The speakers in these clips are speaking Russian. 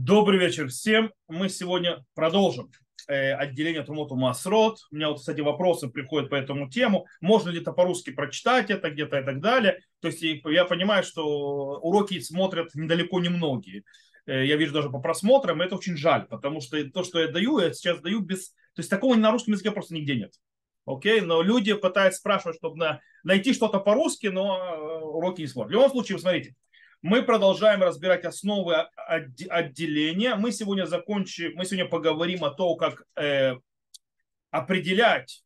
Добрый вечер всем. Мы сегодня продолжим э, отделение Трумоту Масрот. У меня вот, кстати, вопросы приходят по этому тему. Можно это по-русски прочитать это где-то и так далее. То есть я понимаю, что уроки смотрят недалеко не многие. Э, я вижу даже по просмотрам, и это очень жаль, потому что то, что я даю, я сейчас даю без... То есть такого на русском языке просто нигде нет. Окей, но люди пытаются спрашивать, чтобы на, найти что-то по-русски, но э, уроки не смотрят. В любом случае, смотрите, мы продолжаем разбирать основы отделения. Мы сегодня закончим, мы сегодня поговорим о том, как э, определять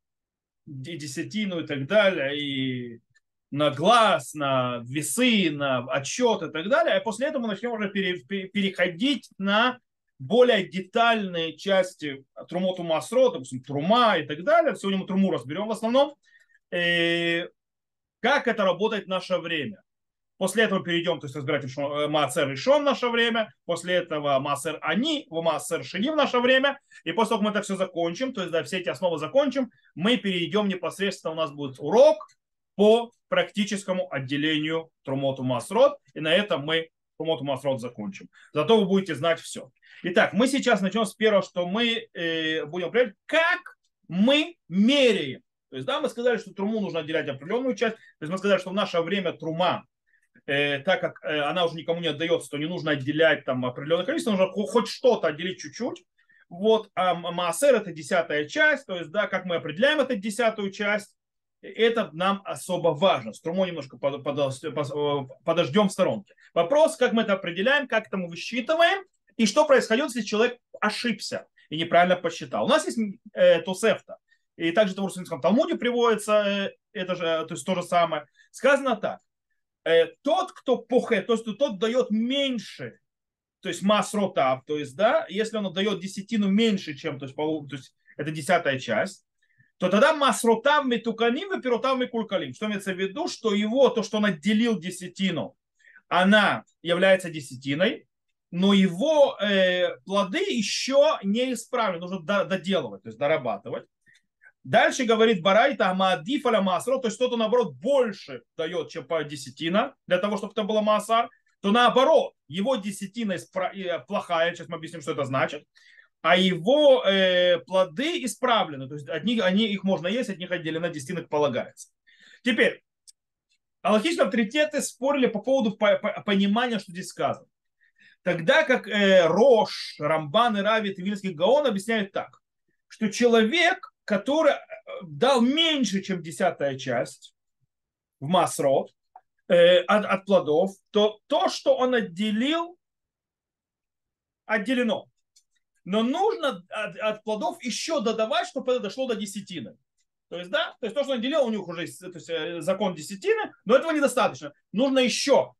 десятину и так далее, и на глаз, на весы, на отчет и так далее. А после этого мы начнем уже пере, переходить на более детальные части трумоту масро, допустим, трума и так далее. Сегодня мы труму разберем в основном. И э, как это работает в наше время. После этого перейдем, то есть разбирать э, Маасер Ришон в наше время, после этого Маасер Ани, Маасер Шини в наше время, и после того, как мы это все закончим, то есть да, все эти основы закончим, мы перейдем непосредственно, у нас будет урок по практическому отделению Трумоту Масрот, и на этом мы Трумоту Масрот закончим. Зато вы будете знать все. Итак, мы сейчас начнем с первого, что мы э, будем определять, как мы меряем. То есть, да, мы сказали, что труму нужно отделять определенную часть. То есть мы сказали, что в наше время трума э, так как э, она уже никому не отдается, то не нужно отделять там определенное количество, нужно хоть что-то отделить чуть-чуть. Вот, а Маасер это десятая часть, то есть, да, как мы определяем эту десятую часть, это нам особо важно. Струму немножко подождем в сторонке. Вопрос, как мы это определяем, как это мы высчитываем, и что происходит, если человек ошибся и неправильно посчитал. У нас есть э, Тосефта, и также в Талмуде приводится э, это же, то есть то же самое. Сказано так. Э, тот, кто пухе, то есть тот дает меньше, то есть масротав, то есть, да, если он дает десятину меньше, чем, то есть, то есть это десятая часть, то тогда масротав метуканим и пиротав мекулькалим. Что имеется в виду, что его, то, что он отделил десятину, она является десятиной, но его э, плоды еще не исправлены, нужно доделывать, то есть дорабатывать. Дальше говорит Барайта Амадиф аля Маасро, то есть кто-то наоборот больше дает, чем по десятина, для того, чтобы это было Маасар, то наоборот, его десятина э, плохая, сейчас мы объясним, что это значит, а его э, плоды исправлены, то есть одни, они, их можно есть, от них отделена десятина полагается. Теперь, аллахические авторитеты спорили по поводу понимания, что здесь сказано. Тогда как э, Рош, Рамбан и Равит и Вильский Гаон объясняют так, что человек который э, дал меньше, чем десятая часть в Масрот э, от, от плодов, то то, что он отделил, отделено. Но нужно от, от плодов еще додавать, чтобы это дошло до десятины. То есть, да, то есть то, что он отделил, у них уже то есть, э, закон десятины, но этого недостаточно. Нужно еще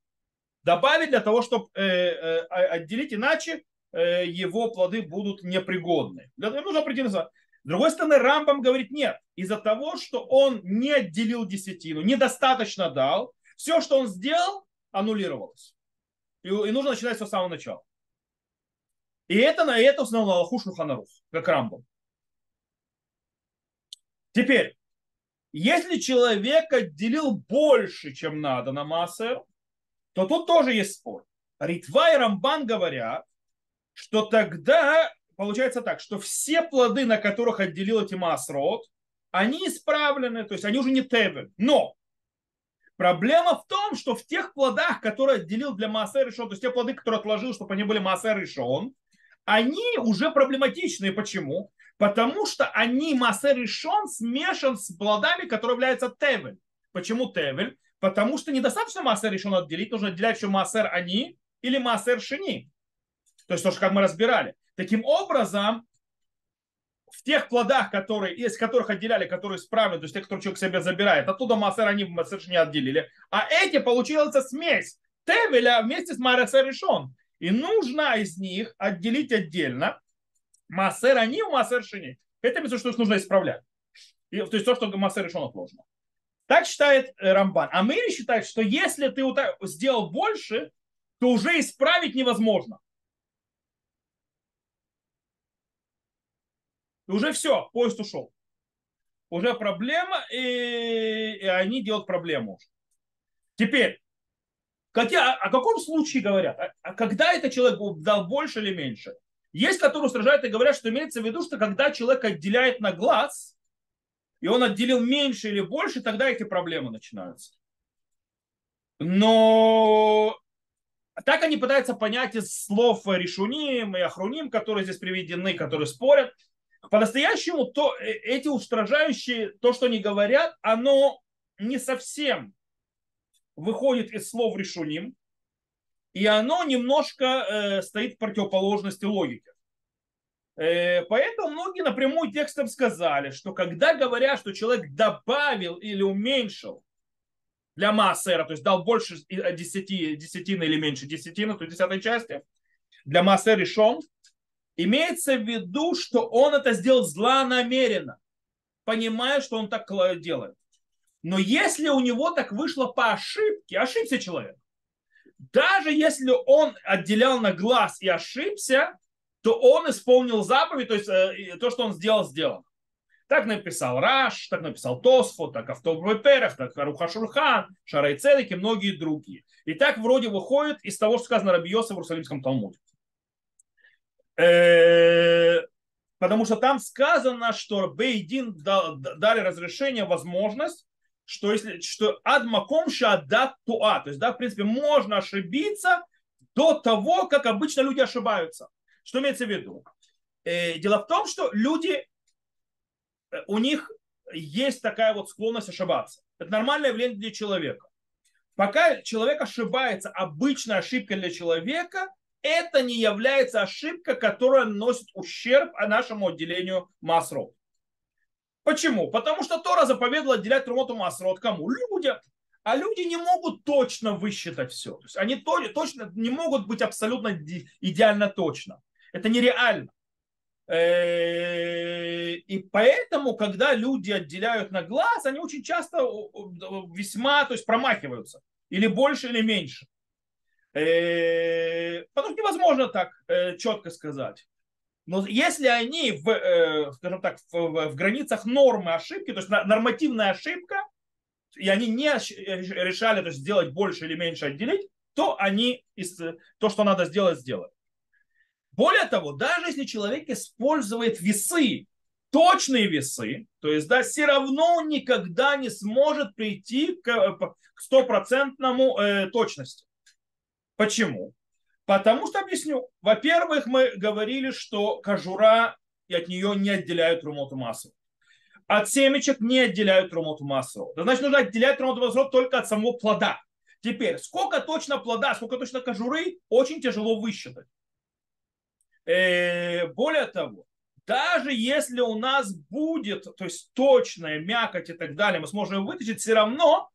добавить для того, чтобы э, э, отделить, иначе э, его плоды будут непригодны. Для этого нужно на с другой стороны, Рамбам говорит, нет, из-за того, что он не отделил десятину, недостаточно дал, все, что он сделал, аннулировалось. И, нужно начинать все с самого начала. И это на это установил Аллаху Шуханарух, как Рамбам. Теперь, если человек отделил больше, чем надо на Массер, то тут тоже есть спор. Ритва и Рамбан говорят, что тогда получается так, что все плоды, на которых отделил эти масрот, они исправлены, то есть они уже не тебель. Но проблема в том, что в тех плодах, которые отделил для массер решен, то есть те плоды, которые отложил, чтобы они были массер решен, они уже проблематичные. Почему? Потому что они массер решен смешан с плодами, которые являются тевель. Почему тевель? Потому что недостаточно массер решен отделить, нужно отделять еще массер они или массер шини. То есть то, что как мы разбирали. Таким образом, в тех плодах, которые, из которых отделяли, которые исправлены, то есть те, которые человек себе забирает, оттуда массер они совершенно не отделили. А эти получилась смесь Тевеля вместе с Маресер решен. И нужно из них отделить отдельно массер они у массер шини. Это имеется что нужно исправлять. И, то есть то, что массер решен отложено. Так считает э, Рамбан. А Мэри считает, что если ты сделал больше, то уже исправить невозможно. Уже все, поезд ушел. Уже проблема, и, и они делают проблему. Теперь, Какие, о, о каком случае говорят? А, а когда это человек дал больше или меньше? Есть, которые устражают и говорят, что имеется в виду, что когда человек отделяет на глаз, и он отделил меньше или больше, тогда эти проблемы начинаются. Но так они пытаются понять из слов Решуним и Ахруним, которые здесь приведены, которые спорят. По-настоящему то, э, эти устражающие, то, что они говорят, оно не совсем выходит из слов Решуним, и оно немножко э, стоит в противоположности логике. Э, поэтому многие напрямую текстом сказали, что когда говорят, что человек добавил или уменьшил для массера, то есть дал больше 10, десятины или меньше десятины, то есть десятой части, для массера решен, имеется в виду, что он это сделал злонамеренно, понимая, что он так делает. Но если у него так вышло по ошибке, ошибся человек, даже если он отделял на глаз и ошибся, то он исполнил заповедь, то есть э, то, что он сделал, сделано. Так написал Раш, так написал Тосфо, так Автогрой Перех, так Харуха Шурхан, Шарай Цедек и многие другие. И так вроде выходит из того, что сказано Рабиоса в Иерусалимском Талмуде. Э, потому что там сказано, что Бейдин дали разрешение, возможность, что если что адмаком шадат туа, то есть да, в принципе, можно ошибиться до того, как обычно люди ошибаются. Что имеется в виду? Э, дело в том, что люди у них есть такая вот склонность ошибаться. Это нормальное явление для человека. Пока человек ошибается, обычная ошибка для человека, это не является ошибка, которая носит ущерб нашему отделению масрот. Почему? Потому что Тора заповедовала отделять Трумоту Масрот кому? Людям. А люди не могут точно высчитать все. То есть они точно не могут быть абсолютно идеально точно. Это нереально. Э, и поэтому, когда люди отделяют на глаз, они очень часто весьма то есть, промахиваются. Или больше, или меньше. Э, потому что невозможно так э, четко сказать. Но если они, в, скажем так, в, в границах нормы ошибки, то есть нормативная ошибка, и они не решали то есть, сделать больше или меньше отделить, то они то, что надо сделать, сделают. Более того, даже если человек использует весы, точные весы, то есть, да, все равно никогда не сможет прийти э, к стопроцентному э, точности. Почему? Потому что, объясню, во-первых, мы говорили, что кожура и от нее не отделяют румоту массу. От семечек не отделяют румоту массу. Значит, нужно отделять румоту массу только от самого плода. Теперь, сколько точно плода, сколько точно кожуры, очень тяжело высчитать. Э, более того, даже если у нас будет, то есть точная мякоть и так далее, мы сможем его вытащить, все равно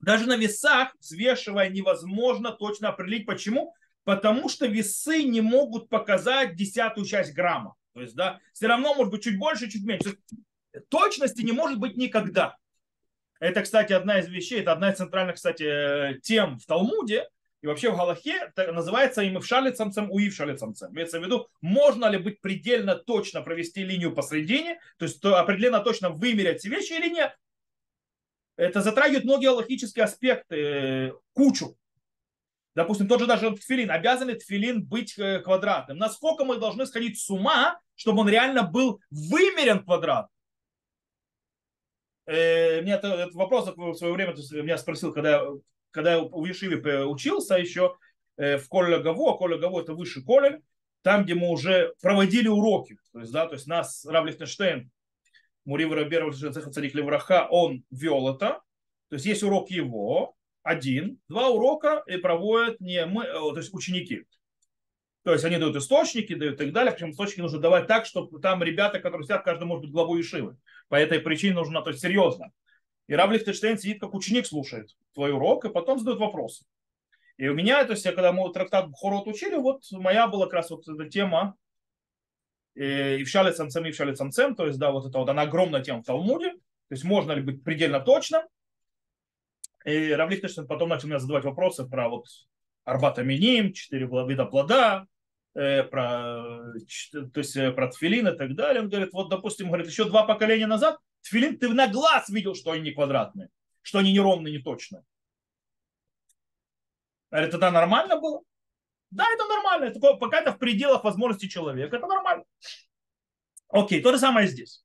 даже на весах, взвешивая, невозможно точно определить. Почему? Потому что весы не могут показать десятую часть грамма. То есть, да, все равно может быть чуть больше, чуть меньше. Точности не может быть никогда. Это, кстати, одна из вещей, это одна из центральных, кстати, тем в Талмуде, и вообще в Галахе называется им в шалицамцем, уив шалицамцем. Имеется в виду, можно ли быть предельно точно провести линию посредине, то есть то определенно точно вымерять все вещи или нет. Это затрагивает многие галахические аспекты, э, кучу. Допустим, тот же даже тфилин. Обязан ли тфилин быть э, квадратным? Насколько мы должны сходить с ума, чтобы он реально был вымерен квадрат? Э, мне этот вопрос в свое время меня спросил, когда когда я у Ешиве учился еще в Коле Гаво, а Коле Гаво это выше Коле, там, где мы уже проводили уроки, то есть, да, то есть нас Рав Лихтенштейн, Мурив Раберов Царик Левраха, он вел это, то есть есть урок его, один, два урока и проводят не мы, э, то есть ученики. То есть они дают источники, дают и так далее. Причем источники нужно давать так, чтобы там ребята, которые сидят, каждый может быть главой Ишивы. По этой причине нужно, то есть серьезно. И Рав Лихтенштейн сидит как ученик, слушает твой урок, и потом задает вопросы. И у меня, то есть, я, когда мы трактат Хорот учили, вот моя была как раз вот эта тема э, и в шале самцем, и в шале самцем, то есть, да, вот это вот она огромная тема в Талмуде, то есть, можно ли быть предельно точным. И Рав Лихтенштейн потом начал меня задавать вопросы про вот Арбата Миним, четыре вида плода, э, про, то есть, э, про тфилин и так далее. Он говорит, вот, допустим, говорит, еще два поколения назад Тфилин ты на глаз видел, что они не квадратные, что они неровные, не точные. Говорит, это нормально было? Да, это нормально. Это, пока это в пределах возможностей человека, это нормально. Окей, то же самое здесь.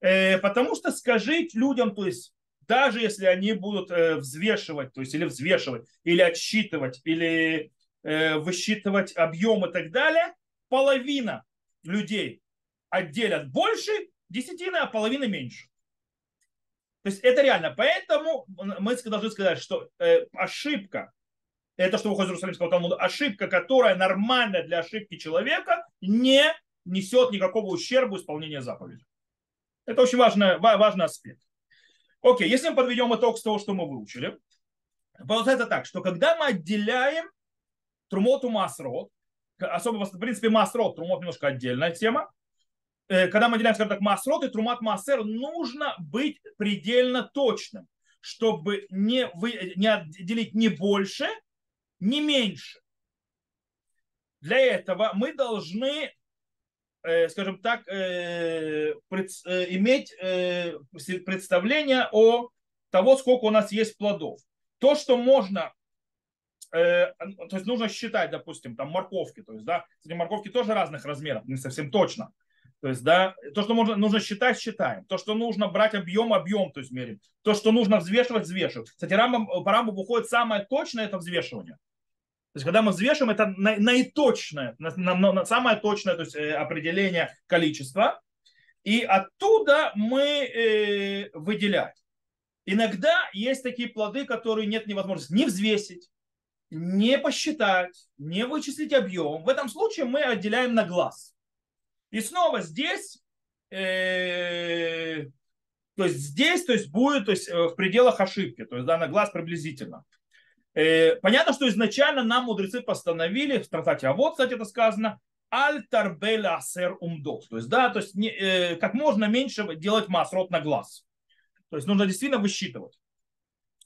Э, потому что скажите людям, то есть даже если они будут э, взвешивать, то есть или взвешивать, или отсчитывать, или э, высчитывать объем и так далее, половина людей отделят больше десятины, а половина меньше. То есть это реально. Поэтому мы должны сказать, что э, ошибка, это что выходит из Иерусалимского Талмуда, ошибка, которая нормальная для ошибки человека, не несет никакого ущерба исполнения заповеди. Это очень важный, важный аспект. Окей, если мы подведем итог с того, что мы выучили, получается так, что когда мы отделяем трумоту масрот, особенно в принципе масрот, трумот немножко отдельная тема, э, когда мы отделяем, скажем так, масрот и трумат массер, нужно быть предельно точным, чтобы не, вы, не отделить ни больше, ни меньше. Для этого мы должны Э, скажем так, э, э, иметь представление о того, сколько у нас есть плодов. То, что можно, то есть нужно считать, допустим, там морковки, то есть, да, эти морковки тоже разных размеров, не совсем точно. То есть, да, то, что можно, нужно считать, считаем. То, что нужно брать объем, объем, то есть мерим. То, что нужно взвешивать, взвешивать. Кстати, рамбам, по рамбу выходит самое точное это взвешивание. То есть, когда мы взвешиваем, это наиточное, на, на, на, самое точное то есть, э, определение количества. И оттуда мы э, выделяем. Иногда есть такие плоды, которые нет невозможности не взвесить, не посчитать, не вычислить объем. В этом случае мы отделяем на глаз. И снова здесь, э, то есть здесь, то есть будет то есть, э, в пределах ошибки, то есть да, на глаз приблизительно. Э, понятно, что изначально нам мудрецы постановили, в трактате а вот, кстати, это сказано, альтарбеля асер умдот. То есть, да, то есть не, э, как можно меньше делать масрот на глаз. То есть нужно действительно высчитывать.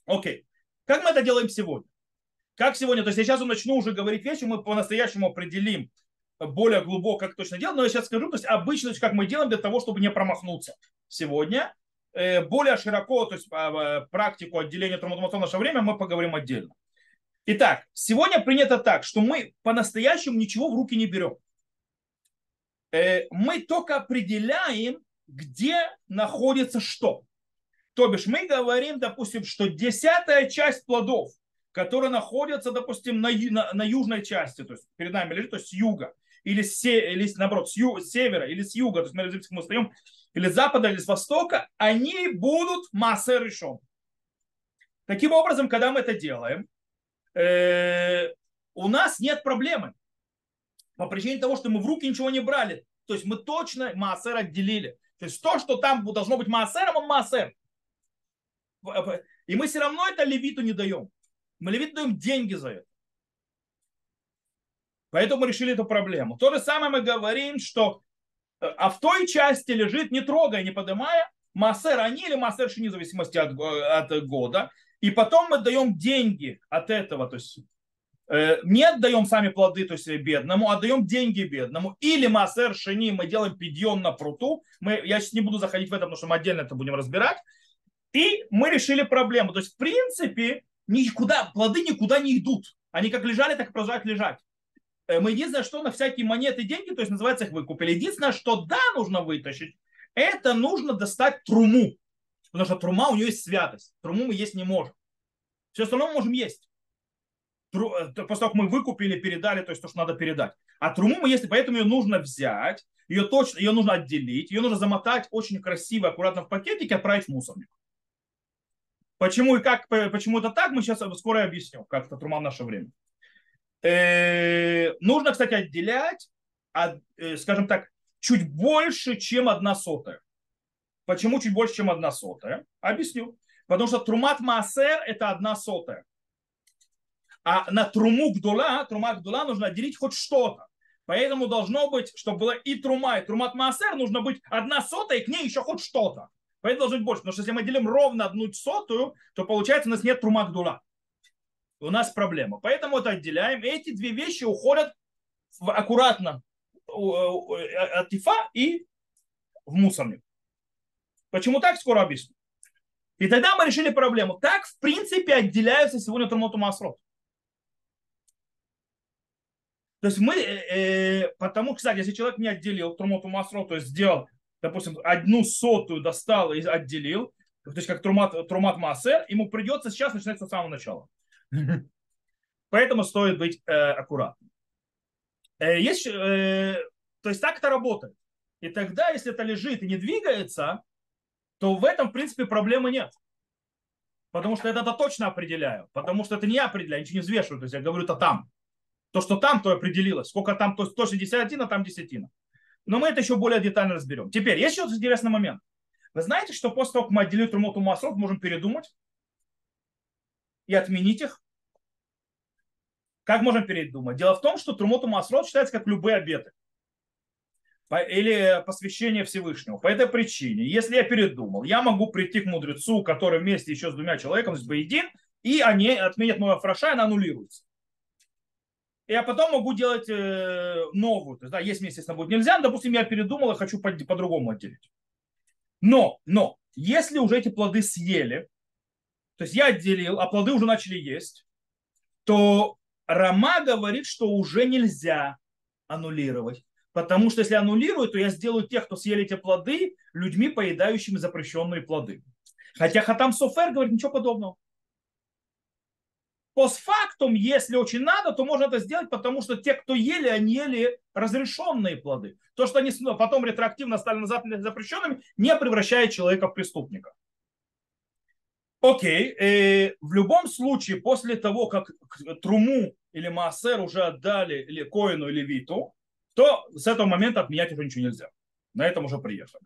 Окей. Как мы это делаем сегодня? Как сегодня? То есть я сейчас начну уже говорить вещи, мы по-настоящему определим более глубоко, как точно делать, но я сейчас скажу, то есть обычно, как мы делаем для того, чтобы не промахнуться сегодня. Э, более широко, то есть практику отделения травматоматов в наше время мы поговорим отдельно. Итак, сегодня принято так, что мы по-настоящему ничего в руки не берем. Э, мы только определяем, где находится что. То бишь мы говорим, допустим, что десятая часть плодов, которые находятся, допустим, на, на, на южной части, то есть перед нами лежит, то есть с юга, или, с, или наоборот, с, ю, с севера, или с юга, то есть мы, мы стоим, или с запада, или с востока, они будут массер решен. Таким образом, когда мы это делаем, э, у нас нет проблемы. По причине того, что мы в руки ничего не брали. То есть мы точно массер отделили. То есть то, что там должно быть массером, он массер. И мы все равно это левиту не даем. Мы левиту даем деньги за это. Поэтому мы решили эту проблему. То же самое мы говорим, что э, а в той части лежит, не трогая, не поднимая, массер они или массер шини, в зависимости от, от года. И потом мы даем деньги от этого, то есть э, не отдаем сами плоды, то есть бедному, а даем деньги бедному. Или массер шини мы делаем подъем на пруту. Мы, я сейчас не буду заходить в это, потому что мы отдельно это будем разбирать. И мы решили проблему. То есть, в принципе, никуда, плоды никуда не идут. Они как лежали, так и продолжают лежать. Э, мы единственное, что на всякие монеты, деньги, то есть называется их выкупили. Единственное, что да, нужно вытащить, это нужно достать труму. Потому что трума у нее есть святость. Труму мы есть не можем. Все остальное мы можем есть. Э, после того, как мы выкупили, передали, то есть то, что надо передать. А труму мы есть, поэтому ее нужно взять, ее точно, ее нужно отделить, ее нужно замотать очень красиво, аккуратно в пакетик и отправить в мусорник. Почему и как, почему это так, мы сейчас скоро объясню, как это трума в наше время. Э, нужно, кстати, отделять, э, скажем так, чуть больше, чем одна сотая. Почему чуть больше, чем одна сотая? Объясню. Потому что трумат маасер – это одна сотая. А на труму гдула, трума гдула нужно отделить хоть что-то. Поэтому должно быть, чтобы было и трума, и трумат маасер, нужно быть одна сотая, и к ней еще хоть что-то. Поэтому должно быть больше. Потому что если мы делим ровно одну сотую, то получается у нас нет трума гдула. У нас проблема. Поэтому это отделяем. Эти две вещи уходят в, аккуратно от ифа и в мусорник. Почему так, скоро объясню. И тогда мы решили проблему. Так, в принципе, отделяются сегодня Трумоту Масрот. То есть мы, э, потому, кстати, если человек не отделил Трумоту Масро, то есть сделал, допустим, одну сотую достал и отделил, то есть как Трумат, Трумат Маасер, ему придется сейчас начинать с самого начала. Поэтому стоит быть э, аккуратным. Э, есть, э, то есть так это работает. И тогда, если это лежит и не двигается, то в этом, в принципе, проблемы нет. Потому что это, это точно определяю. Потому что это не я определяю, ничего не взвешиваю. То есть я говорю, это там. То, что там, то определилось. Сколько там, то точно десятина, там десятина. Но мы это еще более детально разберем. Теперь, есть еще интересный момент. Вы знаете, что после того, как мы отделили Трумоту Масрот, можем передумать и отменить их? Как можем передумать? Дело в том, что Трумоту Масрот считается как любые обеты или посвящение Всевышнего. По этой причине, если я передумал, я могу прийти к мудрецу, который вместе еще с двумя человеками, с Баидин, и они отменят мою фраша, и она аннулируется. Я потом могу делать э, новую. То есть, да, есть мне, естественно, будет нельзя, но, допустим, я передумал и хочу по- по-другому отделить. Но, но, если уже эти плоды съели, то есть я отделил, а плоды уже начали есть, то Рама говорит, что уже нельзя аннулировать. Потому что если аннулирую, то я сделаю тех, кто съели эти плоды, людьми, поедающими запрещенные плоды. Хотя Хатам Софер говорит ничего подобного постфактум, если очень надо, то можно это сделать, потому что те, кто ели, они ели разрешенные плоды. То, что они потом ретроактивно стали запрещенными, не превращает человека в преступника. Окей, э, в любом случае, после того, как Труму или Маасер уже отдали или Коину, или Виту, то с этого момента отменять уже ничего нельзя. На этом уже приехали.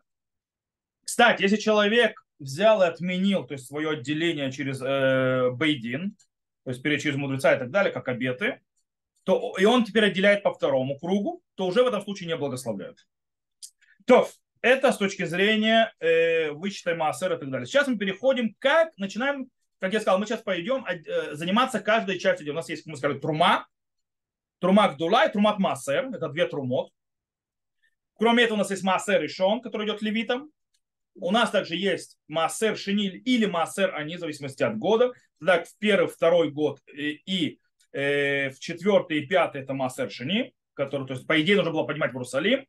Кстати, если человек взял и отменил то есть свое отделение через э, Бейдин, то есть через мудреца и так далее, как обеты, то и он теперь отделяет по второму кругу, то уже в этом случае не благословляют. То, это с точки зрения э, вычета Маасера и так далее. Сейчас мы переходим, как начинаем, как я сказал, мы сейчас пойдем э, заниматься каждой частью, у нас есть, мы сказали, трума, трума Гдула и трумат Маасер, это две трумот. Кроме этого у нас есть Маасер и Шон, который идет левитом. У нас также есть Маасер Шиниль или Маасер Ани, в зависимости от года. Так, в первый, второй год и, и э, в четвертый и пятый это Маасер Шини, который, то есть, по идее, нужно было поднимать в Иерусалим.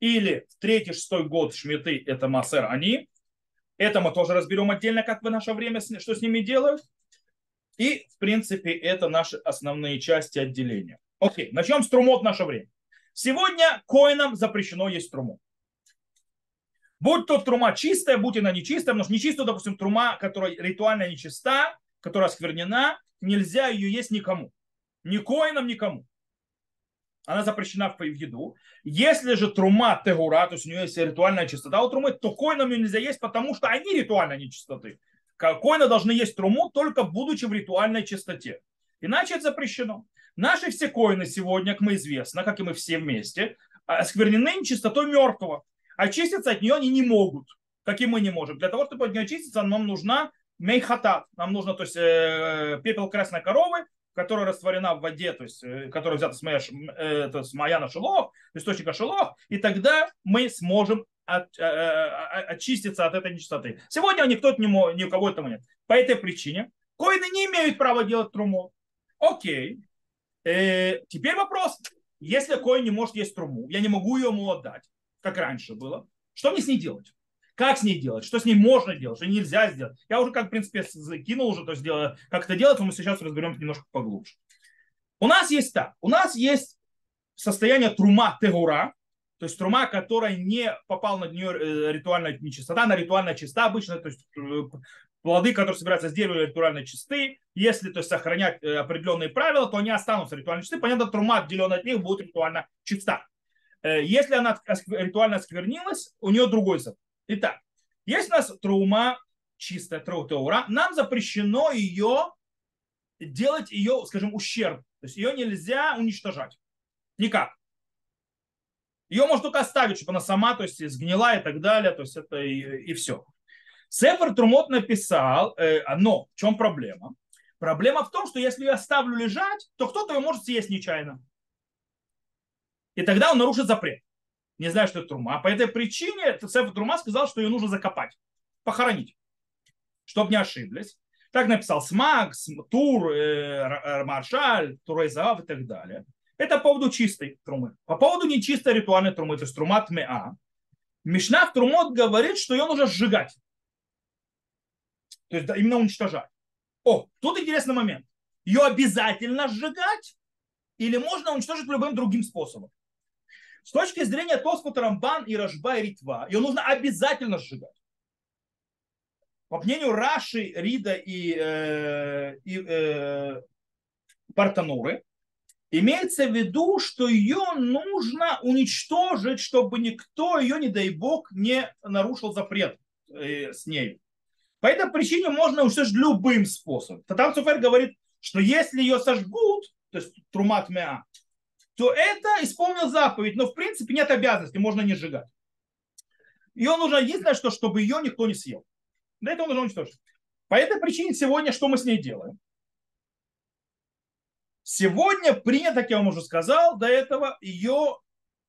Или в третий, шестой год Шмиты это Маасер Ани. Это мы тоже разберем отдельно, как в наше время, что с ними делают. И, в принципе, это наши основные части отделения. Окей, начнем с трумот в наше время. Сегодня коинам запрещено есть труму. Будь то трума чистая, будь она нечистая, потому что нечистая, допустим, трума, которая ритуально нечиста, которая осквернена, нельзя ее есть никому. Ни коинам, никому. Она запрещена в еду. Если же трума тегура, то есть у нее есть ритуальная чистота у трумы, то коинам ее нельзя есть, потому что они ритуально нечистоты. Коины должны есть труму, только будучи в ритуальной чистоте. Иначе это запрещено. Наши все коины сегодня, как мы известно, как и мы все вместе, осквернены нечистотой мертвого очиститься от нее они не могут, как и мы не можем. Для того, чтобы от нее очиститься, нам нужна мейхатат. Нам нужно то есть, э, пепел красной коровы, которая растворена в воде, то есть, э, которая взята с, моя, э, то есть Маяна Шелох, источника Шелох, и тогда мы сможем от, э, очиститься от этой нечистоты. Сегодня никто не ни у кого этого нет. По этой причине коины не имеют права делать труму. Окей. Э, теперь вопрос. Если коин не может есть труму, я не могу ему отдать как раньше было. Что мне с ней делать? Как с ней делать? Что с ней можно делать? Что нельзя сделать? Я уже, как, в принципе, закинул уже, то есть, как это делать, но мы сейчас разберем немножко поглубже. У нас есть так. У нас есть состояние трума тегура, то есть трума, которая не попала на нее э, ритуальная нечистота, она ритуально чиста обычно, то есть э, плоды, которые собираются с дерева, ритуально чисты. Если то есть, сохранять э, определенные правила, то они останутся ритуально чисты. Понятно, трума, отделенная от них, будет ритуально чиста. Если она ритуально осквернилась, у нее другой закон. Итак, если у нас трума чистая трума, нам запрещено ее делать ее, скажем, ущерб. То есть ее нельзя уничтожать. Никак. Ее можно только оставить, чтобы она сама, то есть сгнила и так далее, то есть это и, и все. Сефер Трумот написал, э, но в чем проблема? Проблема в том, что если я оставлю лежать, то кто-то ее может съесть нечаянно. И тогда он нарушит запрет. Не знаю, что это трума. По этой причине Сефа Трума сказал, что ее нужно закопать, похоронить, чтобы не ошиблись. Так написал Смак, Тур, э, Маршаль, Турейзав и так далее. Это по поводу чистой трумы. По поводу нечистой ритуальной трумы, то есть трума тмеа, Мишна в трумот говорит, что ее нужно сжигать. То есть да, именно уничтожать. О, тут интересный момент. Ее обязательно сжигать или можно уничтожить любым другим способом? С точки зрения Тосфот, Рамбан и Рожба и Ритва, ее нужно обязательно сжигать. По мнению Раши, Рида и, э, и э, Партануры, имеется в виду, что ее нужно уничтожить, чтобы никто ее, не дай бог, не нарушил запрет э, с ней. По этой причине можно уничтожить любым способом. Татам Суфер говорит, что если ее сожгут, то есть трумат меа, то это исполнил заповедь, но в принципе нет обязанности, можно не сжигать. Ее нужно единственное, что чтобы ее никто не съел. Для этого нужно уничтожить. По этой причине сегодня что мы с ней делаем? Сегодня принято, как я вам уже сказал, до этого ее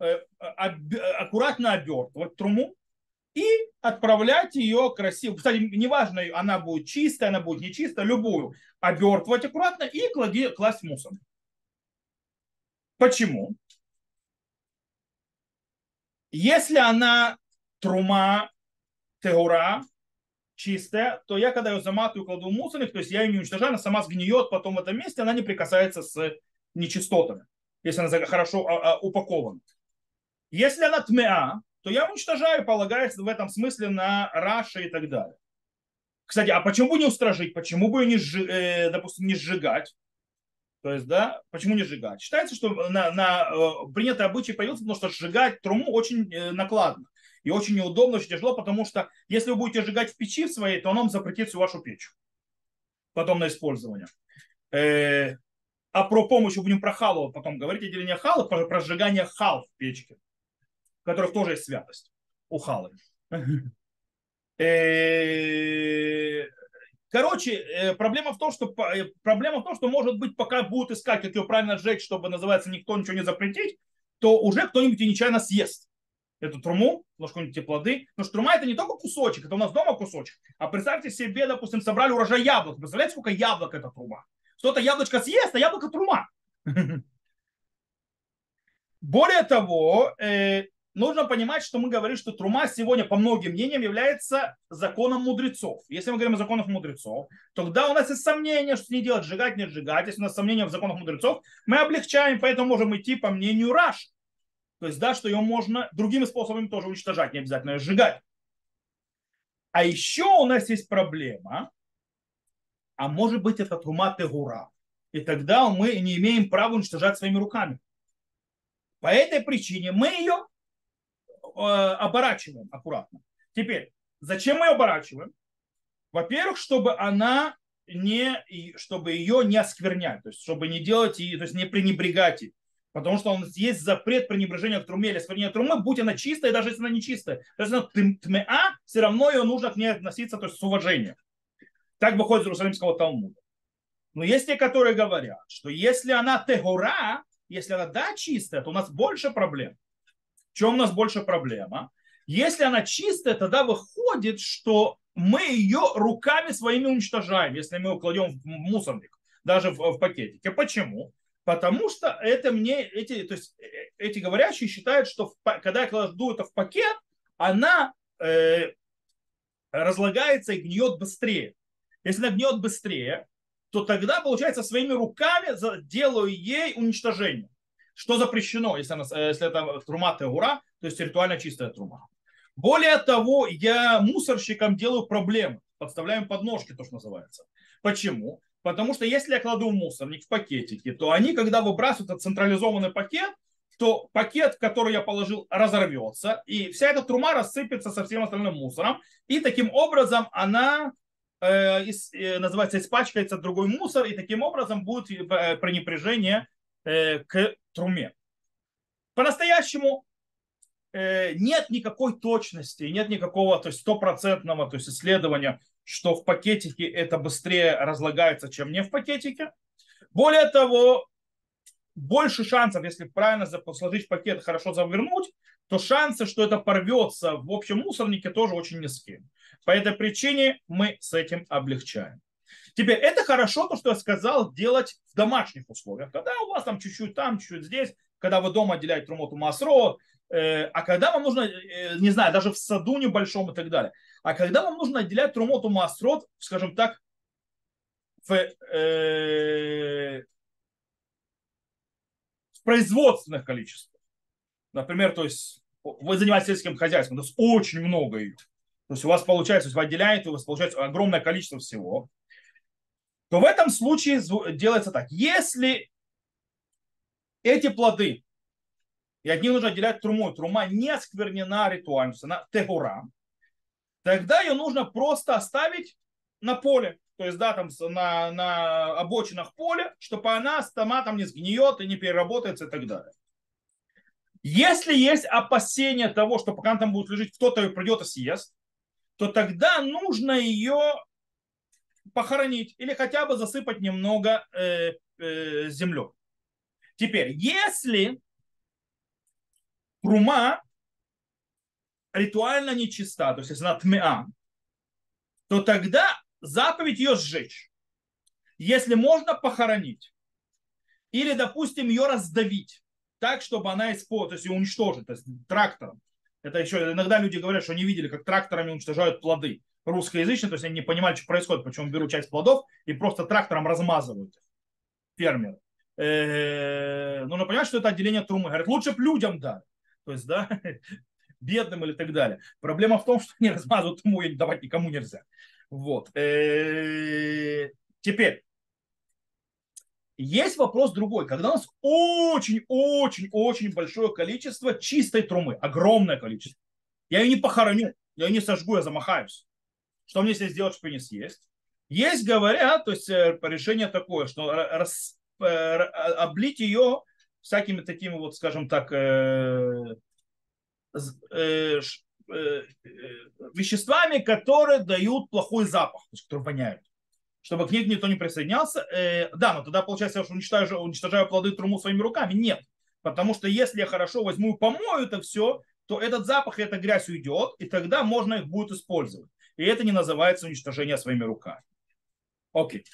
э, аккуратно обертывать труму и отправлять ее красиво. Кстати, неважно, она будет чистая, она будет нечистая, любую. Обертывать аккуратно и клади, класть мусор. Почему? Если она трума, тегура, чистая, то я, когда ее заматываю, кладу в мусорник, то есть я ее не уничтожаю, она сама сгниет потом в этом месте, она не прикасается с нечистотами, если она хорошо а, а, упакована. Если она тмеа, то я уничтожаю, полагаясь в этом смысле на Раши и так далее. Кстати, а почему бы не устражить? Почему бы ее, не, э, допустим, не сжигать? То есть, да, почему не сжигать? Считается, что на, на э, принятый обычай появился, потому что сжигать труму очень э, накладно. И очень неудобно, очень тяжело, потому что если вы будете сжигать в печи в своей, то он вам запретит всю вашу печь потом на использование. Э, а про помощь будем про халу потом говорить, отделение халы, про, про сжигание хал в печке, в которых тоже есть святость у халы. Короче, э, проблема в том, что э, проблема в том, что может быть, пока будут искать, как ее правильно сжечь, чтобы называется никто ничего не запретить, то уже кто-нибудь и нечаянно съест эту труму, ложку-нибудь эти плоды. Потому что трума это не только кусочек, это у нас дома кусочек. А представьте себе, допустим, собрали урожай яблок. Представляете, сколько яблок это трума? Кто-то яблочко съест, а яблоко трума. Более того, э, нужно понимать, что мы говорим, что трума сегодня, по многим мнениям, является законом мудрецов. Если мы говорим о законах мудрецов, то тогда у нас есть сомнения, что не делать, сжигать, не сжигать. Если у нас сомнения в законах мудрецов, мы облегчаем, поэтому можем идти по мнению Раш. То есть, да, что ее можно другими способами тоже уничтожать, не обязательно сжигать. А еще у нас есть проблема, а может быть это трума тегура. И тогда мы не имеем права уничтожать своими руками. По этой причине мы ее оборачиваем аккуратно. Теперь, зачем мы ее оборачиваем? Во-первых, чтобы она не, чтобы ее не осквернять, то есть чтобы не делать ее, то есть не пренебрегать ей. Потому что у нас есть запрет пренебрежения к труме или осквернения трумы, будь она чистая, даже если она не чистая. То есть она тмеа, все равно ее нужно к ней относиться то есть с уважением. Так выходит из Иерусалимского Талмуда. Но есть те, которые говорят, что если она тегура, если она да чистая, то у нас больше проблем. В чем у нас больше проблема? Если она чистая, тогда выходит, что мы ее руками своими уничтожаем, если мы ее кладем в мусорник, даже в, в пакетике. Почему? Потому что это мне, эти, то есть, э, эти говорящие считают, что в, когда я кладу это в пакет, она э, разлагается и гниет быстрее. Если она гниет быстрее, то тогда, получается, своими руками делаю ей уничтожение. Что запрещено, если, она, э, если это трума теура, то есть ритуально чистая трума. Более того, я мусорщикам делаю проблемы. Подставляем подножки, то, что называется. Почему? Потому что если я кладу мусорник в пакетики, то они, когда выбрасывают этот централизованный пакет, то пакет, который я положил, разорвется, и вся эта трума рассыпется со всем остальным мусором, и таким образом она э, э, называется, испачкается другой мусор, и таким образом будет э, пренепряжение э, к труме. По-настоящему э, нет никакой точности, нет никакого то есть стопроцентного то есть исследования, что в пакетике это быстрее разлагается, чем не в пакетике. Более того, больше шансов, если правильно сложить пакет, хорошо завернуть, то шансы, что это порвется в общем мусорнике, тоже очень низкие. По этой причине мы с этим облегчаем. Теперь это хорошо, то, что я сказал, делать в домашних условиях. Когда у вас там чуть-чуть там, чуть-чуть здесь, когда вы дома отделяете трумоту масро, э, а когда вам нужно, э, не знаю, даже в саду небольшом и так далее. А когда вам нужно отделять трумоту масрот, скажем так, в, э, в производственных количествах. Например, то есть вы занимаетесь сельским хозяйством, то есть очень много ее. То есть у вас получается, то есть вы отделяете, у вас получается огромное количество всего. То в этом случае делается так. Если эти плоды, и от них нужно отделять труму, трума не осквернена ритуально, она тегура, тогда ее нужно просто оставить на поле то есть, да, там на, на обочинах поля, чтобы она с томатом не сгниет и не переработается и так далее. Если есть опасение того, что пока она там будет лежать, кто-то ее придет и съест, то тогда нужно ее похоронить или хотя бы засыпать немного э, э, землей. Теперь, если трума ритуально нечиста, то есть она тмеа, то тогда заповедь ее сжечь. Если можно, похоронить. Или, допустим, ее раздавить так, чтобы она испортилась, то есть ее уничтожить, то есть трактором. Это еще иногда люди говорят, что они видели, как тракторами уничтожают плоды. Русскоязычные, то есть они не понимали, что происходит, почему берут часть плодов и просто трактором размазывают их. Фермеры. Э, нужно понимать, что это отделение трумы. Говорят, лучше бы людям дать. То есть, да, бедным или так далее. Проблема в том, что они размазывают труму и давать никому нельзя. Вот. Э, теперь, есть вопрос другой. Когда у нас очень-очень-очень большое количество чистой трумы, огромное количество, я ее не похороню, я ее не сожгу, я замахаюсь. Что мне здесь сделать, чтобы не съесть? Есть, говорят, то есть э, решение такое, что рас, э, облить ее всякими такими вот, скажем так, Э, веществами, которые дают плохой запах, то есть, которые воняют. Чтобы к ним никто не присоединялся. Да, но тогда получается, я уничтожаю, уничтожаю плоды труму своими руками. Нет. Потому что если я хорошо возьму и помою это все, то этот запах и эта грязь уйдет, и тогда можно их будет использовать. И это не называется уничтожение своими руками. Окей.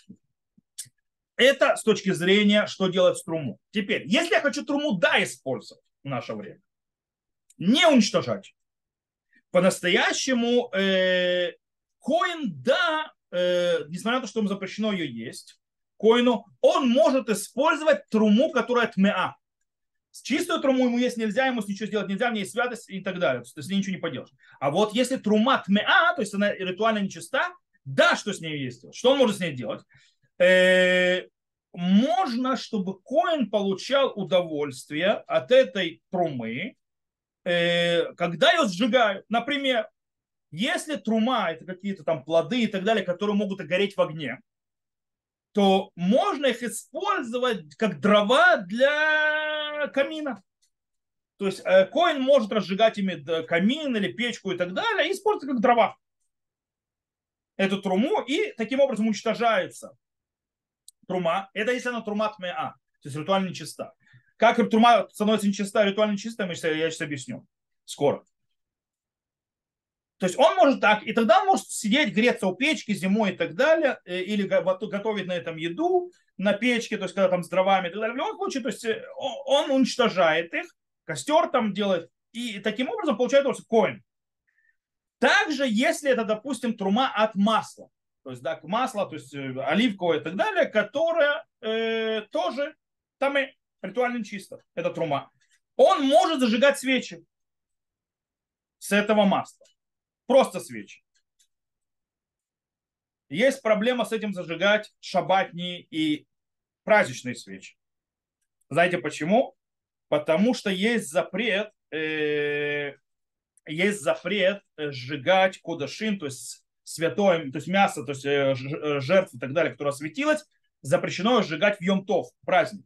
Это с точки зрения, что делать с труму. Теперь, если я хочу труму, да, использовать в наше время, не уничтожать, по-настоящему э, коин, да, э, несмотря на то, что ему запрещено ее есть, коину, он может использовать труму, которая тмеа. Чистую труму ему есть нельзя, ему ничего сделать нельзя, в ней святость и так далее. То есть ничего не поделаешь. А вот если трума тмеа, то есть она ритуально нечиста, да, что с ней есть Что он может с ней делать? Э, можно, чтобы коин получал удовольствие от этой трумы, Э, когда ее сжигают, например, если трума, это какие-то там плоды и так далее, которые могут гореть в огне, то можно их использовать как дрова для камина. То есть э, коин может разжигать ими камин или печку и так далее, и использовать как дрова эту труму, и таким образом уничтожается трума. Это если она трума тмеа, то есть ритуально нечиста. Как трума становится нечиста, ритуально чистая, я сейчас объясню. Скоро. То есть он может так, и тогда он может сидеть, греться у печки зимой и так далее, э, или готовить на этом еду на печке, то есть когда там с дровами и так далее. В любом случае, то есть э, он уничтожает их, костер там делает, и таким образом получает коин. Также, если это, допустим, трума от масла, то есть да, масло, то есть э, оливковое и так далее, которое э, тоже там и ритуально чисто, это трума. Он может зажигать свечи с этого масла. Просто свечи. Есть проблема с этим зажигать шабатни и праздничные свечи. Знаете почему? Потому что есть запрет, э, есть запрет сжигать кодашин, то есть святое, то есть мясо, то есть э, э жертв и так далее, которое осветилось, запрещено сжигать в Йом-Тов, праздник.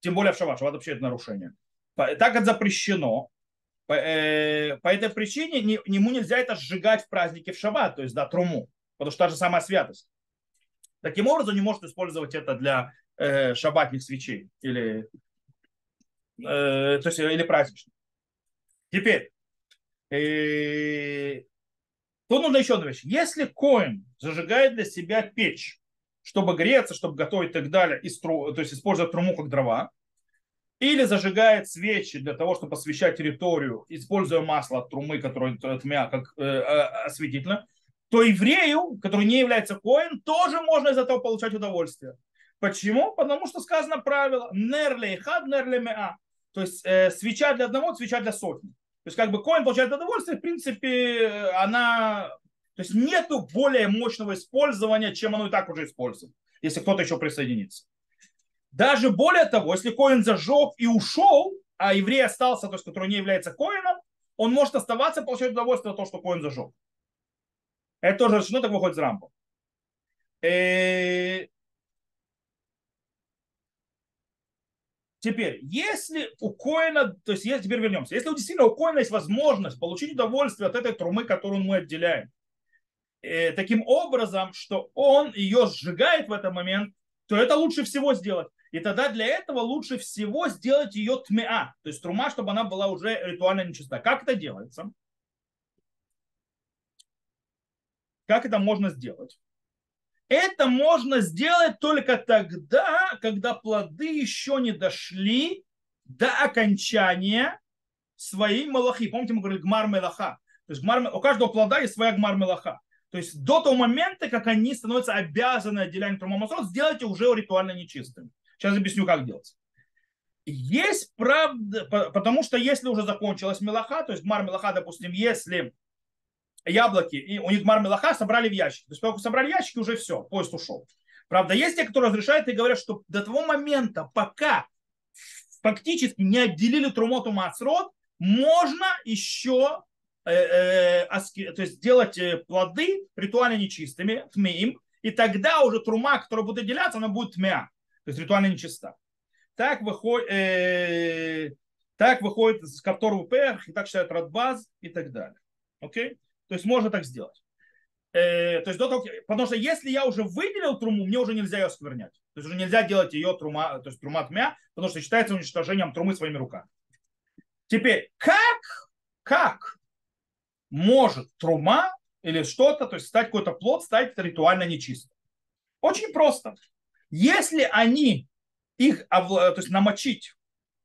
Тем более в шаббат. Шаббат вообще это нарушение. Так как запрещено, по, э, по этой причине не, ему нельзя это сжигать в празднике в шаббат, то есть да, труму, потому что та же самая святость. Таким образом, не может использовать это для э, шаббатных свечей или, э, то есть, или праздничных. Теперь, э, тут нужно еще одна вещь. Если коин зажигает для себя печь, чтобы греться, чтобы готовить и так далее, и стру, то есть используя труму как дрова, или зажигает свечи для того, чтобы освещать территорию, используя масло от трумы, которое тмя, как э, э, осветительно, то еврею, который не является коин, тоже можно из этого получать удовольствие. Почему? Потому что сказано правило нерле хад нерле меа. То есть э, свеча для одного, свеча для сотни. То есть как бы коин получает удовольствие, в принципе, она... То есть нету более мощного использования, чем оно и так уже использует, если кто-то еще присоединится. Даже более того, если коин зажег и ушел, а еврей остался, то есть который не является коином, он может оставаться, получать удовольствие от того, что коин зажег. Это тоже разрешено, так выходит из рампа. Э, Теперь, если у коина, то есть если теперь вернемся, если действительно у коина есть возможность получить удовольствие от этой трумы, которую мы отделяем, э, таким образом, что он ее сжигает в этот момент, то это лучше всего сделать. И тогда для этого лучше всего сделать ее тмеа, то есть трума, чтобы она была уже ритуально нечиста. Как это делается? Как это можно сделать? Это можно сделать только тогда, когда плоды еще не дошли до окончания своей малахи. Помните, мы говорили гмар мелаха. То есть гмар, у каждого плода есть своя гмар мелаха. То есть до того момента, как они становятся обязаны отделять трумамасрот, сделайте уже ритуально нечистыми. Сейчас объясню, как делать. Есть правда, потому что если уже закончилась мелаха, то есть гмар мелаха, допустим, если яблоки, и у них мармелаха собрали в ящики. То есть, поскольку собрали ящики, уже все, поезд ушел. Правда, есть те, которые разрешают и говорят, что до того момента, пока фактически не отделили трумоту мацрот, можно еще э, э, то есть сделать э, плоды ритуально нечистыми, тмеим, и тогда уже трума, которая будет отделяться, она будет тмя, то есть ритуально нечиста. Так выходит, э, так выходит с Кавтору Перх, и так считают Радбаз и так далее. Окей? То есть можно так сделать. Э, то есть до того, потому что если я уже выделил труму, мне уже нельзя ее сквернять. То есть уже нельзя делать ее трума, то есть трума тмя, потому что считается уничтожением трумы своими руками. Теперь, как, как может трума или что-то, то есть стать какой-то плод, стать ритуально нечистым? Очень просто. Если они их то есть намочить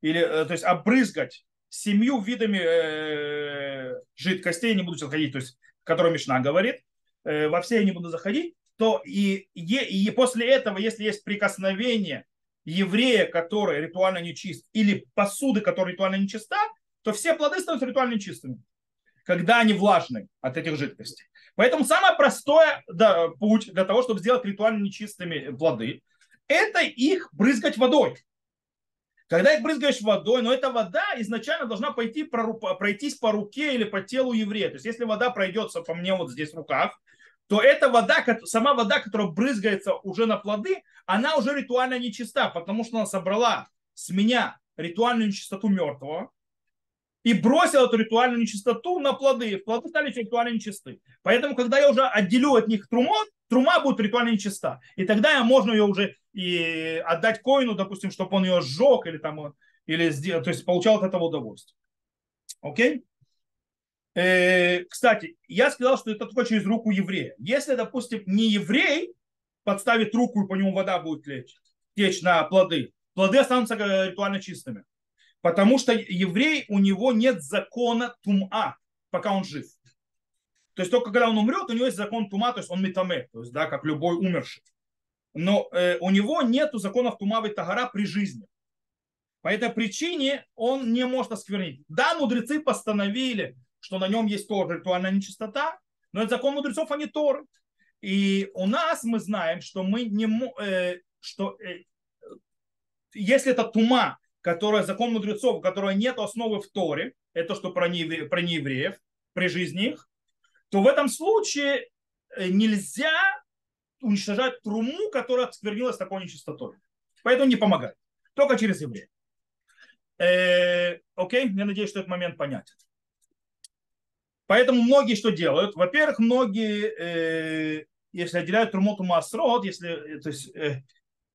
или э, то есть обрызгать семью видами э, жидкостей, не буду сейчас ходить, то есть, которые Мишна говорит, э, во все я не буду заходить, то и, и, и после этого, если есть прикосновение еврея, который ритуально нечист, или посуды, которая ритуально нечиста, то все плоды становятся ритуально чистыми, когда они влажные от этих жидкостей. Поэтому самый простой да, путь для того, чтобы сделать ритуально нечистыми плоды, это их брызгать водой. Когда их брызгаешь водой, но эта вода изначально должна пойти, пройтись по руке или по телу еврея. То есть если вода пройдется по мне вот здесь в руках, то эта вода, сама вода, которая брызгается уже на плоды, она уже ритуально нечиста, потому что она собрала с меня ритуальную нечистоту мертвого, и бросил эту ритуальную нечистоту на плоды. Плоды стали ритуально нечисты. Поэтому, когда я уже отделю от них трумот, трума будет ритуально нечиста. И тогда я можно ее уже и отдать коину, допустим, чтобы он ее сжег или там или сделал, то есть получал от этого удовольствие. Окей? Э, кстати, я сказал, что это только через руку еврея. Если, допустим, не еврей подставит руку и по нему вода будет течь, течь на плоды, плоды останутся э, ритуально чистыми. Потому что еврей, у него нет закона тума, пока он жив. То есть только когда он умрет, у него есть закон тума, то есть он метаме, то есть, да, как любой умерший. Но э, у него нет законов тума и тагара при жизни. По этой причине он не может осквернить. Да, мудрецы постановили, что на нем есть тоже ритуальная нечистота, но это закон мудрецов, а не Торы. И у нас мы знаем, что мы не э, что э, если это тума, которая закон мудрецов, у которой нет основы в Торе, это что про, неевре, про неевреев при жизни их, то в этом случае э, нельзя уничтожать труму, которая осквернилась такой нечистотой. Поэтому не помогает. Только через евреев. Э, окей, я надеюсь, что этот момент понятен. Поэтому многие что делают? Во-первых, многие, э, если отделяют трумоту масрот, если то есть, э,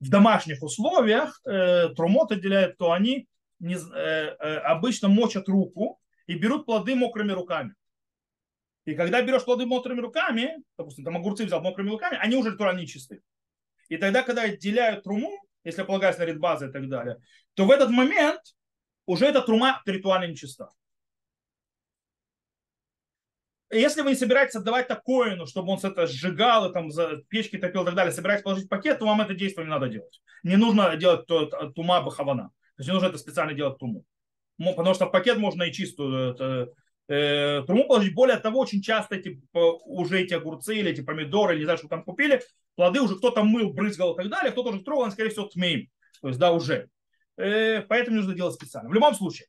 в домашних условиях э, трумот отделяют, то они не, э, э, обычно мочат руку и берут плоды мокрыми руками. И когда берешь плоды мокрыми руками, допустим, там огурцы взял мокрыми руками, они уже натурально нечистые. И тогда, когда отделяют труму, если полагаюсь на редбазы и так далее, то в этот момент уже эта трума ритуально нечиста. Если вы не собираетесь отдавать такое, ну, чтобы он это сжигал, и там за печки топил и так далее, собираетесь положить пакет, то вам это действие не надо делать. Не нужно делать тума бахавана. То есть не нужно это специально делать туму. Потому что в пакет можно и чистую это, э, труму положить. Более того, очень часто эти, уже эти огурцы или эти помидоры, или не знаю, что там купили, плоды уже кто-то мыл, брызгал и так далее, кто-то уже трогал, скорее всего, тмеем. То есть, да, уже. Э, поэтому нужно делать специально. В любом случае,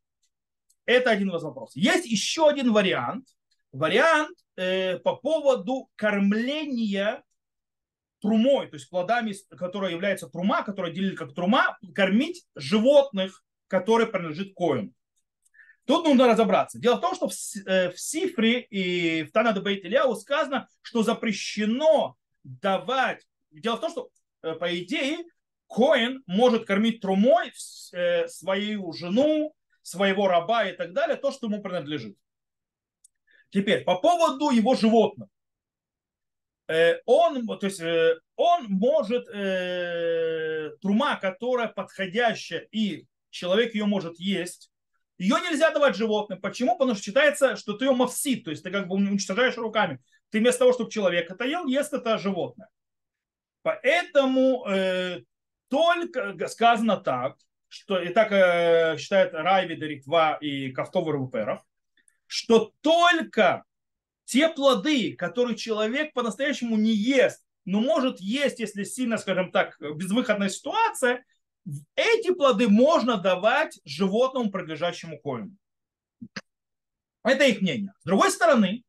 это один из вопросов. Есть еще один вариант. Вариант э, по поводу кормления трумой, то есть плодами, которая является трума, которая делили как трума, кормить животных, которые принадлежат коину. Тут нужно разобраться. Дело в том, что в, э, в Сифре и в Танада Бейт сказано, что запрещено давать. Дело в том, что э, по идее Коин может кормить трумой э, свою жену, своего раба и так далее, то, что ему принадлежит. Теперь, по поводу его животных. Он, то есть, он может, трума, которая подходящая, и человек ее может есть, ее нельзя давать животным. Почему? Потому что считается, что ты ее мавсит, то есть ты как бы уничтожаешь руками. Ты вместо того, чтобы человек это ел, ест это животное. Поэтому э, только сказано так, что и так э, считает Райви, Ритва и Ковтов Руперов, что только те плоды, которые человек по-настоящему не ест, но может есть, если сильно, скажем так, безвыходная ситуация, эти плоды можно давать животному, принадлежащему коину. Это их мнение. С другой стороны,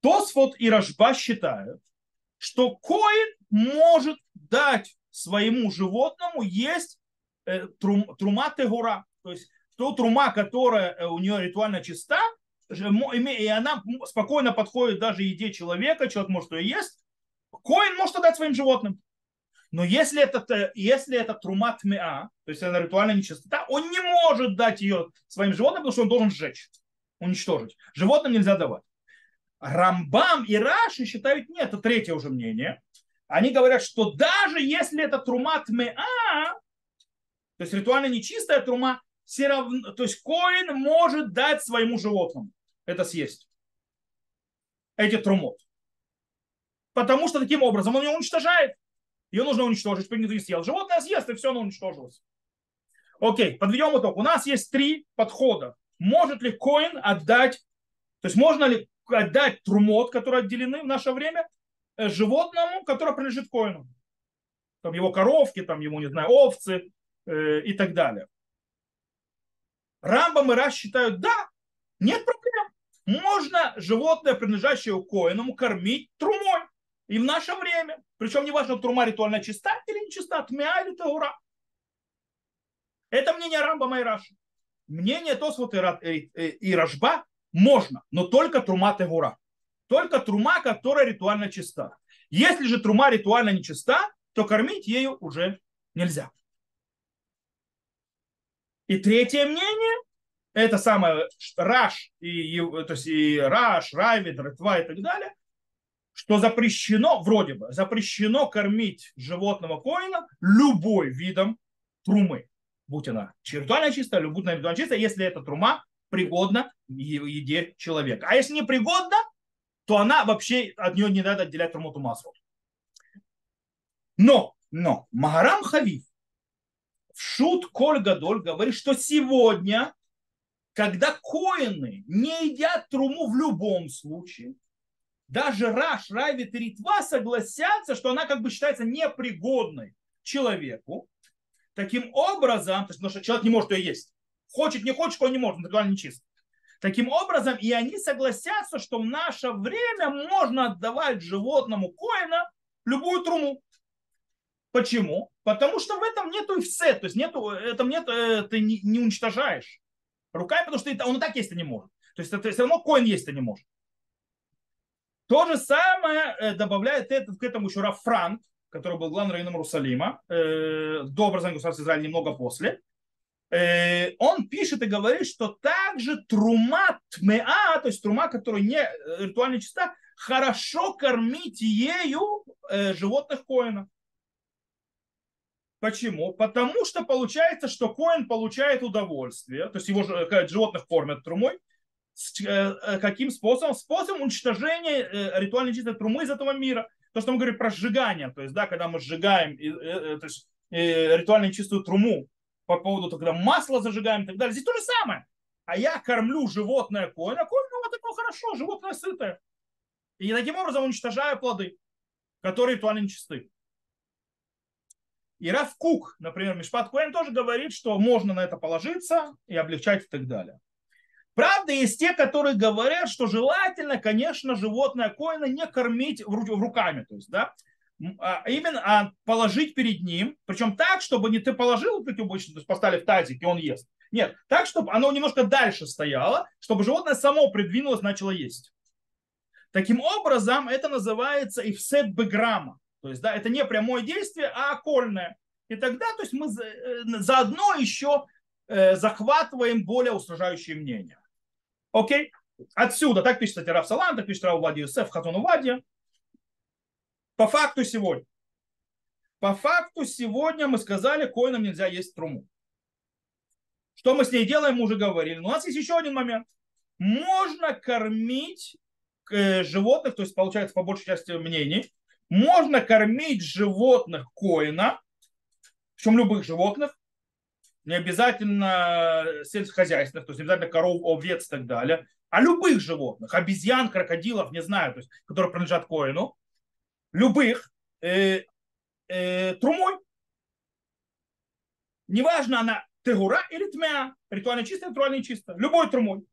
Тосфот и Рожба считают, что коин может дать своему животному есть э, трум, трума тегура. То есть то трума, которая э, у нее ритуально чиста, и она спокойно подходит даже еде человека, человек может ее есть, коин может отдать своим животным. Но если это, если это трумат меа, то есть она ритуальная нечистота, он не может дать ее своим животным, потому что он должен сжечь, уничтожить. Животным нельзя давать. Рамбам и Раши считают нет, это третье уже мнение. Они говорят, что даже если это трумат меа, то есть ритуально нечистая трума, все равно, то есть коин может дать своему животному это съесть. Эти трумот. Потому что таким образом он ее уничтожает. Ее нужно уничтожить, чтобы никто не съел. Животное съест, и все, оно уничтожилось. Окей, подведем итог. У нас есть три подхода. Может ли коин отдать, то есть можно ли отдать трумот, которые отделены в наше время, э, животному, которое принадлежит коину? Там его коровки, там ему, не знаю, овцы э, и так далее. Рамбам и Раш считают, да, нет проблем. Можно животное, принадлежащее коиному, кормить трумой. И в наше время. Причем не важно, трума ритуально чиста или не чиста, тмя или таура. Это мнение Рамба Майраши. Мнение Тосфот и, и Рашба можно, но только трума тегура. Только трума, которая ритуально чиста. Если же трума ритуально нечиста, то кормить ею уже нельзя. И третье мнение, это самое Раш, и, то есть и Раш, Равид, Ретва и так далее, что запрещено, вроде бы, запрещено кормить животного коина любой видом трумы. Будь она ритуально чистая, она ритуально чистая, если эта трума пригодна еде человека. А если не пригодна, то она вообще от нее не надо отделять труму масло. Но, но, Магарам Хавив в шут Коль Гадоль говорит, что сегодня, когда коины не едят труму в любом случае, даже Раш, Райвит и Ритва согласятся, что она как бы считается непригодной человеку. Таким образом, то потому что человек не может ее есть. Хочет, не хочет, он не может, он ритуально нечист. Таким образом, и они согласятся, что в наше время можно отдавать животному коина любую труму. Почему? Потому что в этом нету и все, то есть нету, этом нет, э, ты не, не уничтожаешь руками, потому что он и так есть-то не может. То есть это все равно коин есть-то не может. То же самое э, добавляет этот, к этому еще Раф Франк, который был главным раввином Иерусалима, э, до образования государства Израиля немного после. Э, он пишет и говорит, что также трума тмеа, то есть трума, которая не э, ритуально чиста, хорошо кормить ею э, животных коинов. Почему? Потому что получается, что коин получает удовольствие, то есть его животных кормят трумой. Э, э, каким способом? Способом уничтожения э, ритуальной чистой трумы из этого мира. То, что мы говорим про сжигание, то есть, да, когда мы сжигаем то есть, ритуально чистую труму по поводу, когда масло зажигаем и так далее. Здесь то же самое. А я кормлю животное коин, а коин, ну, вот такое хорошо, животное сытое. И таким образом уничтожаю плоды, которые ритуально нечисты. И Раф Кук, например, Мишпат Куэн тоже говорит, что можно на это положиться и облегчать и так далее. Правда, есть те, которые говорят, что желательно, конечно, животное коина не кормить руками, то есть, да, а именно а положить перед ним, причем так, чтобы не ты положил эти обычно, то есть поставили в тазик, и он ест. Нет, так, чтобы оно немножко дальше стояло, чтобы животное само придвинулось, начало есть. Таким образом, это называется ифсет беграмма. То есть, да, это не прямое действие, а окольное. И тогда, то есть, мы э, заодно еще э, захватываем более устражающие мнения. Окей? Отсюда, так пишет, кстати, Раф Салан, так пишет Раф Влади Юсеф, Хатун Вади. По факту сегодня. По факту сегодня мы сказали, коинам нельзя есть труму. Что мы с ней делаем, мы уже говорили. Но у нас есть еще один момент. Можно кормить э, животных, то есть получается по большей части мнений, можно кормить животных коина, причем любых животных, не обязательно сельскохозяйственных, то есть не обязательно коров, овец и так далее, а любых животных, обезьян, крокодилов, не знаю, то есть, которые принадлежат коину, любых, э, э, трумой. Неважно, она тегура или тмя, ритуально чистая, ритуально нечистая, любой трумой.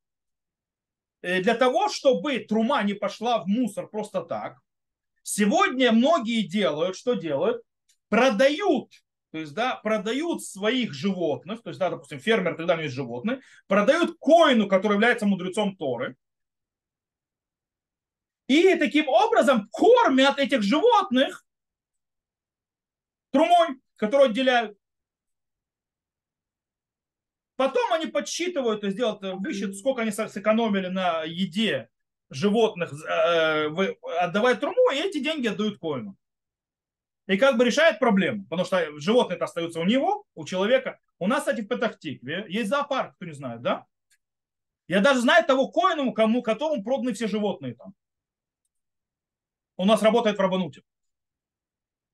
Э, для того, чтобы трума не пошла в мусор просто так, Сегодня многие делают, что делают? Продают, то есть, да, продают своих животных, то есть, да, допустим, фермер, тогда у него есть животные, продают коину, который является мудрецом Торы, и таким образом кормят этих животных трумой, которую отделяют. Потом они подсчитывают, то есть делают, выщут, сколько они сэкономили на еде животных э, отдавать труму, и эти деньги отдают коину. И как бы решает проблему, потому что животные-то остаются у него, у человека. У нас, кстати, в Петахтикве есть зоопарк, кто не знает, да? Я даже знаю того коину, кому, которому проданы все животные там. У нас работает в Рабануте.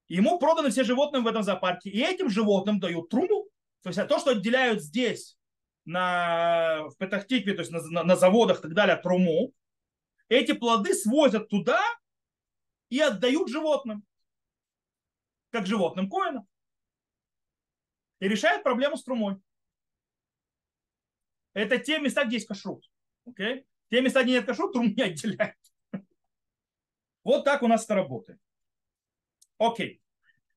Ему проданы все животные в этом зоопарке. И этим животным дают труму. То есть то, что отделяют здесь на, в Петахтикве, то есть на, на, на заводах и так далее, труму, эти плоды свозят туда и отдают животным, как животным коина. И решают проблему с трумой. Это те места, где есть кашрут. Okay? Те места, где нет кашрут, трум не отделяют. Вот так у нас это работает. Окей.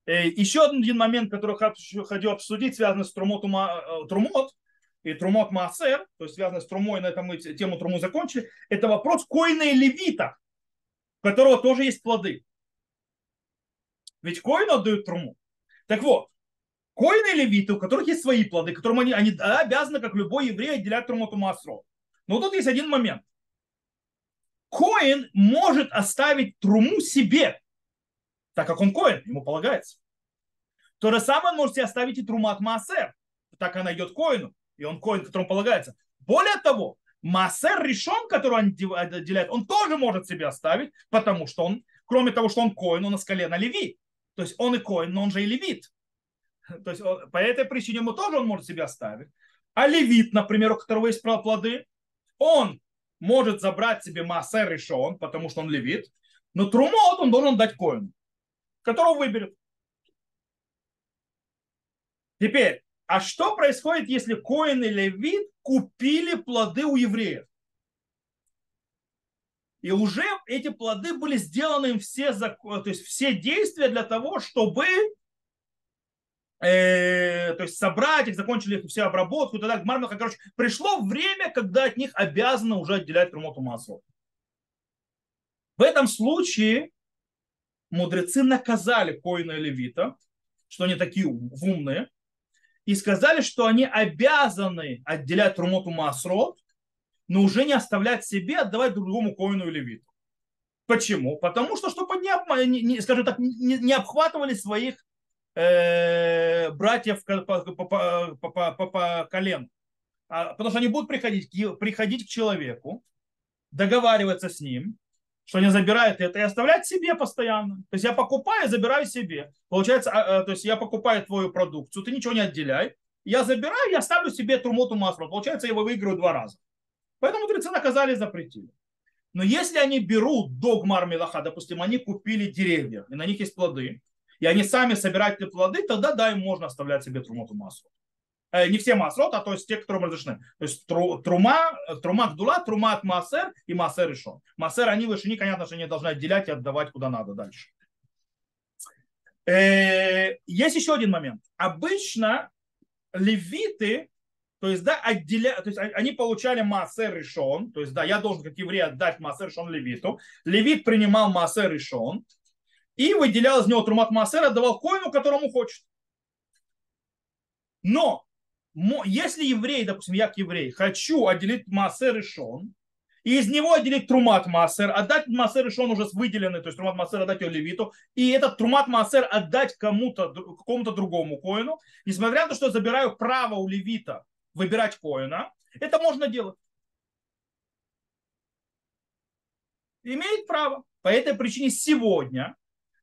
Э, Еще один момент, который хочу обсудить, связанный с трумот, э, трумот и Трумот Маасер, то есть связано с Трумой, на этом мы тему Труму закончили, это вопрос коина и левита, у которого тоже есть плоды. Ведь коину отдают Труму. Так вот, коины и левиты, у которых есть свои плоды, которым они, они обязаны, как любой еврей, отделять Трумоту Маасро. Но тут есть один момент. Коин может оставить Труму себе, так как он коин, ему полагается. То же самое он может себе оставить и Трумат Маасер, так она идет коину и он коин, которому полагается. Более того, Массер решен, который он отделяет, он тоже может себе оставить, потому что он, кроме того, что он коин, он на скале на леви. То есть он и коин, но он же и левит. То есть по этой причине ему тоже он может себе оставить. А левит, например, у которого есть плоды, он может забрать себе массер решен, потому что он левит, но трумот он должен дать коину, которого выберет. Теперь, а что происходит, если Коин и Левит купили плоды у евреев? И уже эти плоды были сделаны им все, то есть все действия для того, чтобы э, то есть собрать их, закончили все обработку и так далее. Короче, пришло время, когда от них обязаны уже отделять Трумоту масло. В этом случае мудрецы наказали Коина и Левита, что они такие умные, и сказали, что они обязаны отделять Трумоту Масрот, но уже не оставлять себе, отдавать другому коину или левиту. Почему? Потому что, чтобы не, не, скажем так, не, не обхватывали своих э, братьев по, по, по, по, по, колену. А, потому что они будут приходить, приходить к человеку, договариваться с ним, что они забирают это и оставлять себе постоянно. То есть я покупаю, забираю себе. Получается, а, а, то есть я покупаю твою продукцию, ты ничего не отделяй. Я забираю, я ставлю себе трумоту масло. Получается, я его выиграю два раза. Поэтому мудрецы наказали и запретили. Но если они берут догмар мелаха, допустим, они купили деревья, и на них есть плоды, и они сами собирают эти плоды, тогда да, им можно оставлять себе трумоту масло. Э, не все масрот, а то есть те, которые разрешены. То есть тру, трума, трума гдула, трума от массер и массер решен. Массер они выше, понятно, что они должны отделять и отдавать куда надо дальше. Э, есть еще один момент. Обычно левиты, то есть, да, отделя... то есть они получали массер решен, то есть, да, я должен как еврей отдать массер решен левиту. Левит принимал массер решен и выделял из него трумат массер, отдавал коину, которому хочет. Но если еврей, допустим, я как еврей, хочу отделить массер и шон, и из него отделить трумат массер, отдать массер и шон уже с выделенный, то есть трумат массер отдать ее левиту, и этот трумат массер отдать кому-то, какому-то другому коину, несмотря на то, что забираю право у левита выбирать коина, это можно делать. Имеет право. По этой причине сегодня,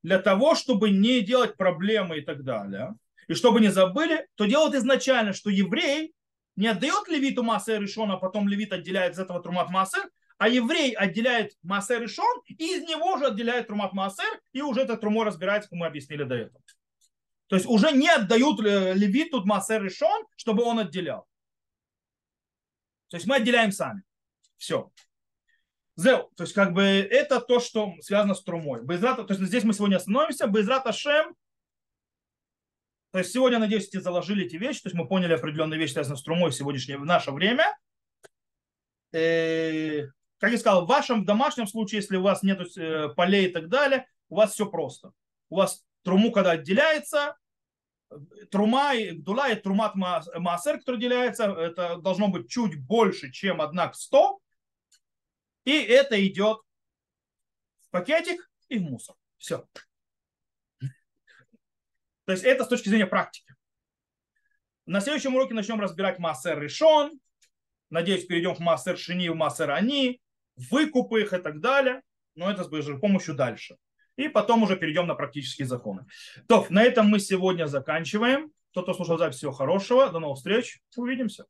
для того, чтобы не делать проблемы и так далее, и чтобы не забыли, то делают изначально, что еврей не отдает левиту массер решон, а потом левит отделяет из этого трумат массер, а еврей отделяет массер решон, и из него же отделяет трумат массер, и уже это трумо разбирается, как мы объяснили до этого. То есть уже не отдают э, левиту массер решон, чтобы он отделял. То есть мы отделяем сами. Все. Зел, то есть как бы это то, что связано с трумой. Безрата, то есть здесь мы сегодня остановимся. Безрат Ашем то есть сегодня, надеюсь, эти заложили эти вещи, то есть мы поняли определенные вещи, связанные с трумой в сегодняшнее, в наше время. И, э, как я сказал, в вашем домашнем случае, если у вас нет э, полей и так далее, у вас все просто. У вас труму, когда отделяется, трума и гдула и трумат маасер, который отделяется, это должно быть чуть больше, чем одна к 100. И это идет в пакетик и в мусор. Все. То есть это с точки зрения практики. На следующем уроке начнем разбирать массер решен. Надеюсь, перейдем к массер шини, массер они, выкупы их и так далее. Но это с помощью дальше. И потом уже перейдем на практические законы. То, на этом мы сегодня заканчиваем. Кто-то слушал запись, всего хорошего. До новых встреч. Увидимся.